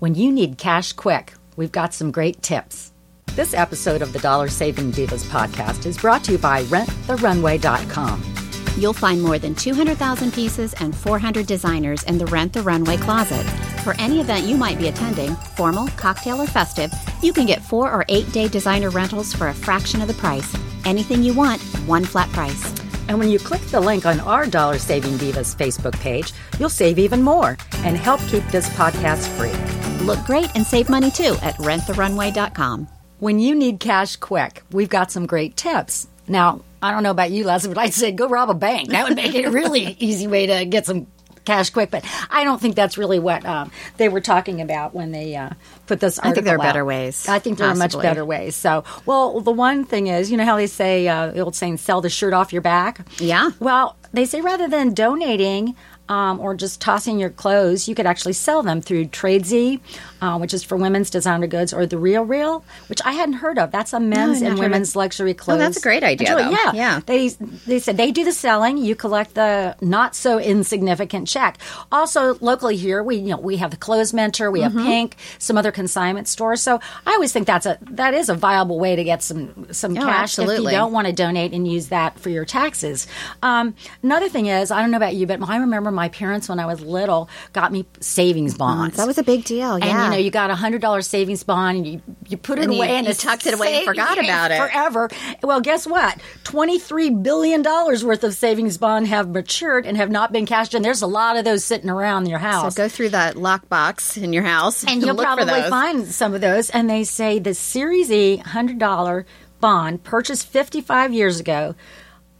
When you need cash quick, we've got some great tips. This episode of the Dollar Saving Divas podcast is brought to you by RentTheRunway.com. You'll find more than 200,000 pieces and 400 designers in the Rent the Runway closet. For any event you might be attending, formal, cocktail, or festive, you can get four or eight day designer rentals for a fraction of the price. Anything you want, one flat price. And when you click the link on our Dollar Saving Divas Facebook page, you'll save even more and help keep this podcast free. Look great and save money too at renttherunway.com. When you need cash quick, we've got some great tips. Now, I don't know about you, Leslie, but I'd say go rob a bank. That would make it a really easy way to get some cash quick. But I don't think that's really what um, they were talking about when they uh, put this. I think there are out. better ways. I think there possibly. are much better ways. So, well, the one thing is, you know how they say uh, the old saying, "Sell the shirt off your back." Yeah. Well, they say rather than donating. Um, or just tossing your clothes, you could actually sell them through Tradesy, uh, which is for women's designer goods, or the RealReal, which I hadn't heard of. That's a men's I've and women's luxury clothes. Oh, that's a great idea, Really. Yeah, Yeah. They they said they do the selling. You collect the not so insignificant check. Also, locally here, we you know we have the Clothes Mentor, we have Mm-hmm. Pink, some other consignment stores. So I always think that's a that is a viable way to get some some Oh, cash if you don't want to donate and use that for your taxes. Um, another thing is, I don't know about you, but I remember my parents when I was little got me savings bonds. That was a big deal. And yeah. You know, you got a hundred dollar savings bond, and you you put it And you- away, and you tucked it away and forgot about it. forever. Well, guess what? Twenty three billion dollars worth of savings bond have matured and have not been cashed in. There's a lot of those sitting around in your so house. go through that lockbox in your house and you'll look for probably find some of those. And they say the Series E hundred dollar bond purchased fifty five years ago.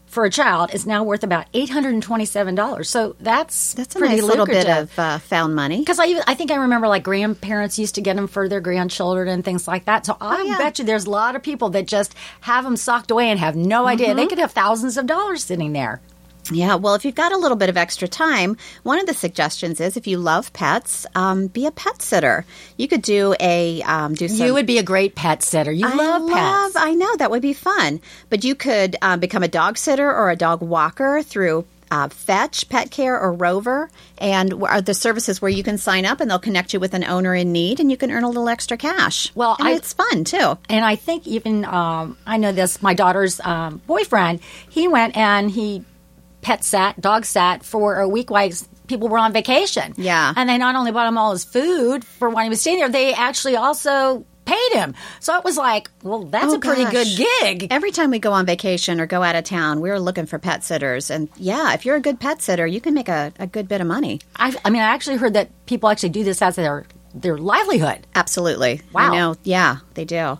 For a child, is now worth about eight hundred and twenty-seven dollars. So that's That's a pretty nice little bit of uh, found money. Because I, I think I remember like grandparents used to get them for their grandchildren and things like that. So I Oh, yeah. bet you there's a lot of people that just have them socked away and have no idea. Mm-hmm. They could have thousands of dollars sitting there. Yeah, well, if you've got a little bit of extra time, one of the suggestions is if you love pets, um, be a pet sitter. You could do a um, do some. you would be a great pet sitter. You I love love- pets. I know that would be fun, but you could um, become a dog sitter or a dog walker through. Uh, Fetch, Pet Care, or Rover, and are the services where you can sign up and they'll connect you with an owner in need, and you can earn a little extra cash. Well, and I- it's fun too. And I think even um, I know this. My daughter's um, boyfriend, he went and he pet sat, dog sat for a week while people were on vacation. Yeah. and they not only bought him all his food for when he was staying there, they actually also paid him. So it was like, well, that's Oh, a pretty gosh. good gig. Every time we go on vacation or go out of town, we're looking for pet sitters. And yeah, if you're a good pet sitter, you can make a, a good bit of money. I, I mean, I actually heard that people actually do this as their their livelihood. Absolutely. Wow. I know. Yeah, they do.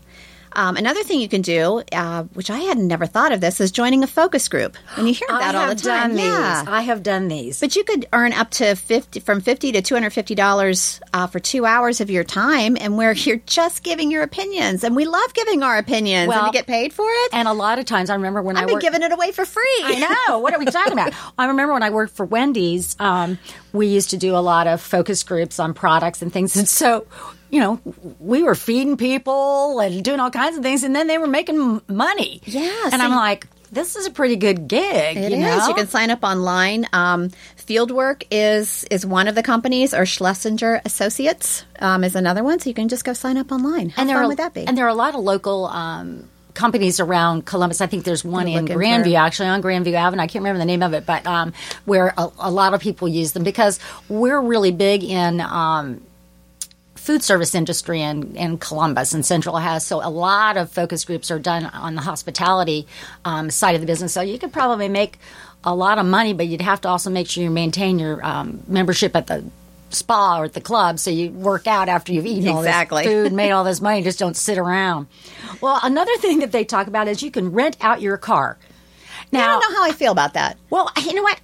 Um, another thing you can do, uh, which I had never thought of this, is joining a focus group. And you hear that all the time. done yeah. these. I have done these. But you could earn up to fifty from fifty to two hundred fifty dollars uh, for two hours of your time, and where you're just giving your opinions, and we love giving our opinions, and Well, to get paid for it. and a lot of times, I remember when I I've been worked, giving it away for free. I know. What are we talking about? I remember when I worked for Wendy's, um, we used to do a lot of focus groups on products and things. And so, you know, we were feeding people and doing all kinds of things, and then they were making money. Yeah, And I'm like, this is a pretty good gig. It you is. know? You can sign up online. Um, Fieldwork is is one of the companies, or Schlesinger Associates um, is another one. So you can just go sign up online. How and there fun are, would that be? And there are a lot of local. Um, Companies around Columbus. I think there's one You're in Grandview, for- actually on Grandview Avenue. I can't remember the name of it, but um, where a, a lot of people use them because we're really big in um, food service industry in, in Columbus and Central Ohio. So a lot of focus groups are done on the hospitality um, side of the business. So you could probably make a lot of money, but you'd have to also make sure you maintain your um, membership at the spa or at the club so you work out after you've eaten Exactly. all this food made all this money just don't sit around well another thing that they talk about is you can rent out your car Now, I don't know how I feel about that. well, you know what?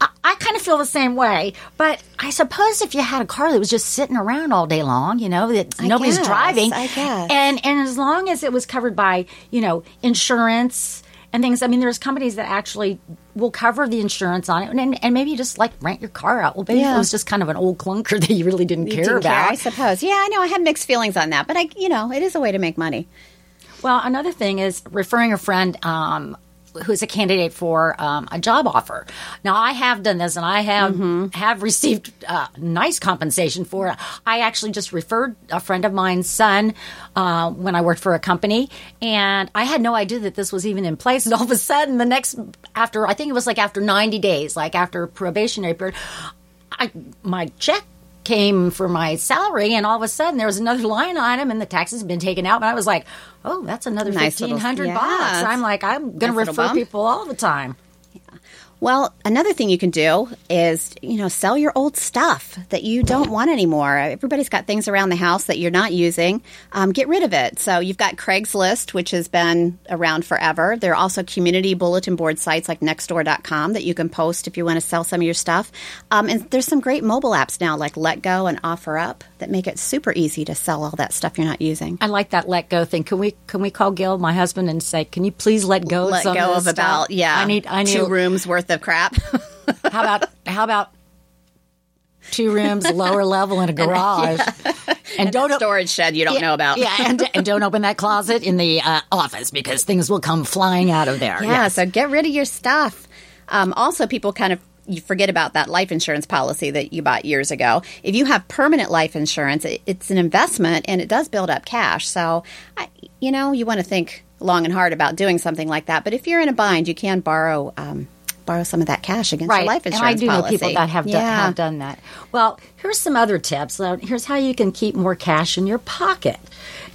I, I kind of feel the same way. But I suppose if you had a car that was just sitting around all day long, you know, that I nobody's guess, driving, I guess. and and as long as it was covered by you know insurance and things. I mean, there's companies that actually will cover the insurance on it, and, and maybe you just like rent your car out. Well, maybe Yeah. it was just kind of an old clunker that you really didn't You care didn't about. I suppose. Yeah, I know. I had mixed feelings on that, but I, you know, it is a way to make money. Well, another thing is referring a friend um, who's a candidate for um, a job offer. Now, I have done this, and I have have received uh, nice compensation for it. I actually just referred a friend of mine's son uh, when I worked for a company, and I had no idea that this was even in place. And all of a sudden, the next after I think it was like after ninety days, like after probationary period, I my check came for my salary and all of a sudden there was another line item and the taxes had been taken out and I was like, "Oh, that's another Nice little- 1500 yeah, bucks." I'm like, I'm going nice to refer people all the time. Well, another thing you can do is, you know, sell your old stuff that you don't want anymore. Everybody's got things around the house that you're not using. Um, get rid of it. So you've got Craigslist, which has been around forever. There are also community bulletin board sites like Nextdoor.com that you can post if you want to sell some of your stuff. Um, and there's some great mobile apps now like Let Go and OfferUp that make it super easy to sell all that stuff you're not using. I like that let go thing. Can we can we call Gil, my husband, and say, "Can you please let go of Let some go of, of about yeah, I need I need two rooms worth of crap. How about how about two rooms, lower level, and a garage, and don't storage shed you don't know about. Yeah, and, and don't open that closet in the uh, office because things will come flying out of there. Yeah, so get rid of your stuff. Um, also, people kind of you forget about that life insurance policy that you bought years ago. If you have permanent life insurance, it, it's an investment and it does build up cash. So, I, you know, you want to think long and hard about doing something like that. But if you're in a bind, you can borrow um, borrow some of that cash against right. your life and insurance I do policy. know people that have, done, have done that. Well, here's some other tips. Here's how you can keep more cash in your pocket.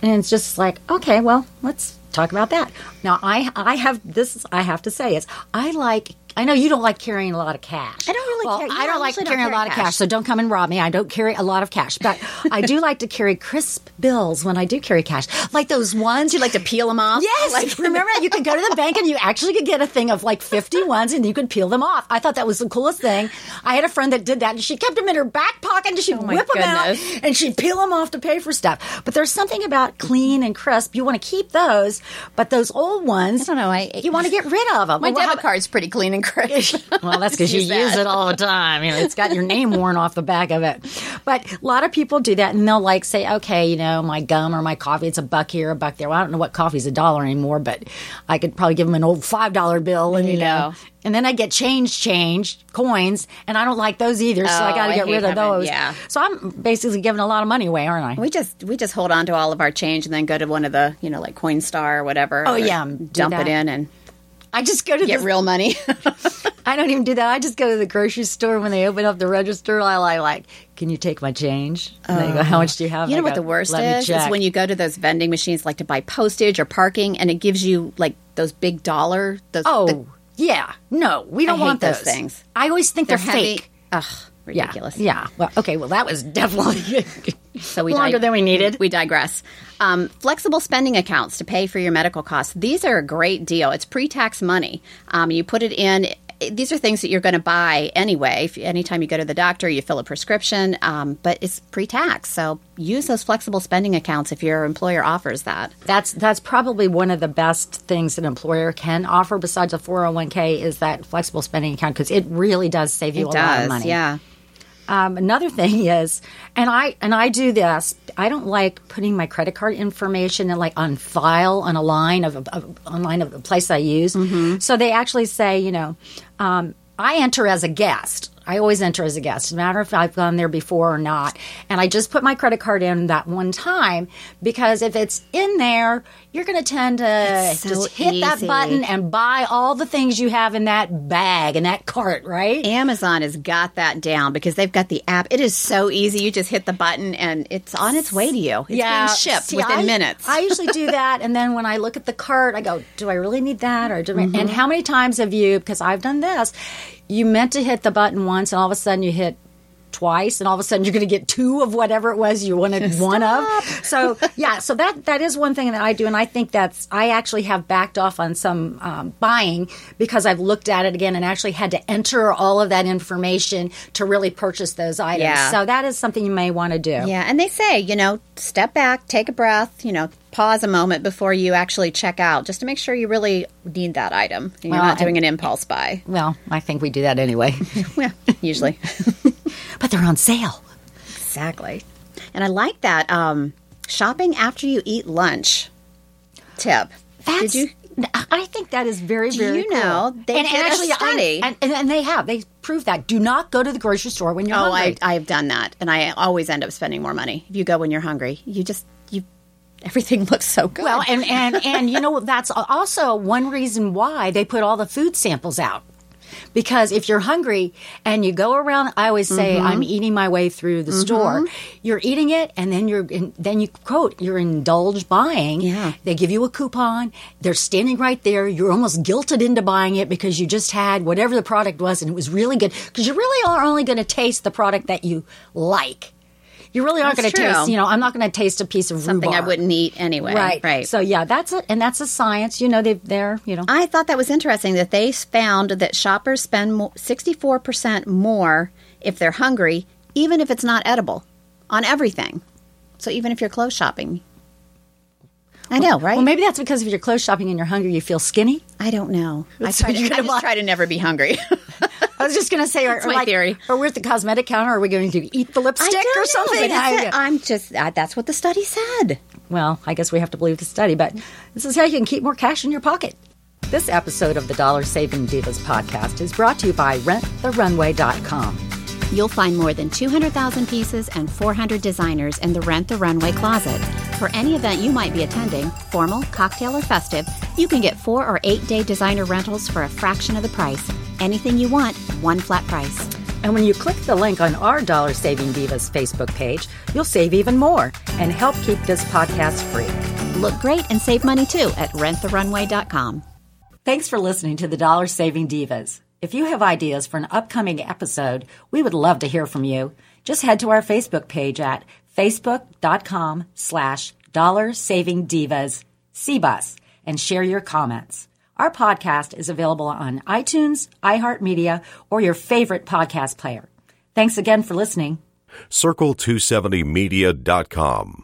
And it's just like, okay, well, let's talk about that. Now, I I have this. I have to say is I like. I know you don't like carrying a lot of cash. I don't really well, carry- I don't like usually don't carrying a carry lot of cash. so don't come and rob me. I don't carry a lot of cash, but I do like to carry crisp bills when I do carry cash, like those ones You like to peel them off? Yes. Like- Remember, you could go to the bank and you actually could get a thing of like 50 ones and you could peel them off. I thought that was the coolest thing. I had a friend that did that and she kept them in her back pocket and she'd Oh, whip them out and she'd peel them off to pay for stuff. But there's something about clean and crisp. You want to keep those, but those old ones, I don't know, I- you want to get rid of them. My Well, debit card's pretty clean and crisp. well, that's because you Use use it all the time. You know, it's got your name worn off the back of it. But a lot of people do that, and they'll like say, "Okay, you know, my gum or my coffee, it's a buck here, a buck there." Well, I don't know what coffee's a dollar anymore, but I could probably give them an old five dollar bill, and you you know. go. And then I get change, change coins, and I don't like those either, so I Oh, got to get rid of those. yeah. So I'm basically giving a lot of money away, aren't I? We just we just hold on to all of our change and then go to one of the you know like Coinstar or whatever. Oh, or yeah, dump it in and I just go to get the real money. I don't even do that. I just go to the grocery store when they open up the register. I like, like can you take my change? And they go, how much do you have? You I know what go, the worst "Let me is? Is when you go to those vending machines, like to buy postage or parking, and it gives you like those big dollar. Those, Oh, the- yeah. No, we don't I want those those things. I always think they're, they're fake. Ugh, ridiculous. Yeah. Well, okay. Well, that was definitely So we longer dig- than we needed. We digress. Um, flexible spending accounts to pay for your medical costs. These are a great deal. It's pre-tax money. Um, you put it in. These are things that you're going to buy anyway. If, anytime you go to the doctor, you fill a prescription, um, but it's pre-tax. So use those flexible spending accounts if your employer offers that. That's that's probably one of the best things an employer can offer besides a 401k is that flexible spending account because it really does save you It a lot of money. yeah. Um, another thing is, and I and I do this. I don't like putting my credit card information in like on file on a line of, of, of on line of a place I use. So they actually say, you know, um, I enter as a guest. I always enter as a guest, no matter if I've gone there before or not. And I just put my credit card in that one time because if it's in there, you're going to tend to so just hit that button and buy all the things you have in that bag and that cart, right? Amazon has got that down because they've got the app. It is so easy. You just hit the button and it's on its way to you. It's being shipped see, within I- minutes. I usually do that, and then when I look at the cart, I go, "Do I really need that?" Or do I, Mm-hmm. and how many times have you? Because I've done this. You meant to hit the button once, and all of a sudden you hit twice, and all of a sudden you're going to get two of whatever it was you wanted one of. So yeah, so that that is one thing that I do, and I think that's I actually have backed off on some um, buying because I've looked at it again and actually had to enter all of that information to really purchase those items. Yeah. So that is something you may want to do. Yeah, and they say, you know, step back, take a breath, you know, pause a moment before you actually check out, just to make sure you really need that item. And you're Well, not doing and- an impulse buy. Well, I think we do that anyway, Well, usually. but they're on sale. exactly. And I like that um, shopping after you eat lunch tip. That's, Did you? I think that is very, Do very you cool. know, they and, and actually, I- study. and, and, and they have. They prove that. Do not go to the grocery store when you're Oh, hungry. I, I've done that, and I always end up spending more money. If you go when you're hungry, you just you everything looks so good. Well, and, and, and you know, that's also one reason why they put all the food samples out. Because if you're hungry and you go around, I always say Mm-hmm. I'm eating my way through the store. You're eating it, and then you're in, then you quote you're indulged buying. Yeah. they give you a coupon. They're standing right there. You're almost guilted into buying it because you just had whatever the product was, and it was really good. Because you really are only going to taste the product that you like. You really aren't going to taste. You know, I'm not going to taste a piece of something I wouldn't eat anyway. Right. Right. So yeah, that's it, and that's a science. You know, they they're you know. I thought that was interesting that they found that shoppers spend 64% more if they're hungry, even if it's not edible, on everything. So even if you're clothes shopping. I know, right? Well, maybe that's because if you're clothes shopping and you're hungry, you feel skinny. I don't know. I, So try to, you're I just try to never be hungry. I was just going to say, or, or my like, theory. or we're at the cosmetic counter. Are we going to eat the lipstick or something? I- it's a- I'm just, uh, that's what the study said. well, I guess we have to believe the study, but this is how you can keep more cash in your pocket. This episode of the Dollar Saving Divas podcast is brought to you by RentTheRunway.com. You'll find more than 200,000 pieces and 400 designers in the Rent the Runway closet. For any event you might be attending, formal, cocktail, or festive, you can get four or eight day designer rentals for a fraction of the price. Anything you want, one flat price. And when you click the link on our Dollar Saving Divas Facebook page, you'll save even more and help keep this podcast free. Look great and save money too at renttherunway.com. Thanks for listening to the Dollar Saving Divas. If you have ideas for an upcoming episode, we would love to hear from you. Just head to our Facebook page at facebook.com slash dollar saving divas CBUS and share your comments. Our podcast is available on iTunes, iHeartMedia, or your favorite podcast player. Thanks again for listening. Circle270media.com.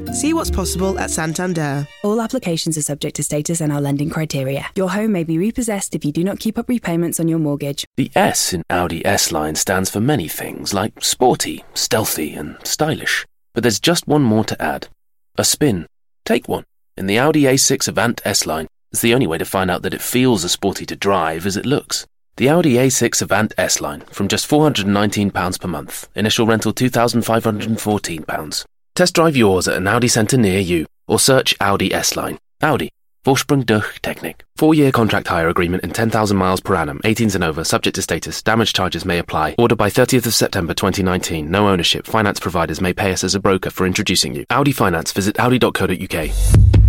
See what's possible at Santander. All applications are subject to status and our lending criteria. Your home may be repossessed if you do not keep up repayments on your mortgage. The S in Audi S line stands for many things, like sporty, stealthy, and stylish. But there's just one more to add a spin. Take one. In the Audi A6 Avant S line, it's the only way to find out that it feels as sporty to drive as it looks. The Audi A6 Avant S line from just £419 per month. Initial rental £2,514. Test drive yours at an Audi centre near you or search Audi S line. Audi. Vorsprung durch Technik. Four year contract hire agreement and 10,000 miles per annum. 18s and over. Subject to status. Damage charges may apply. Order by 30th of September 2019. No ownership. Finance providers may pay us as a broker for introducing you. Audi Finance. Visit audi.co.uk.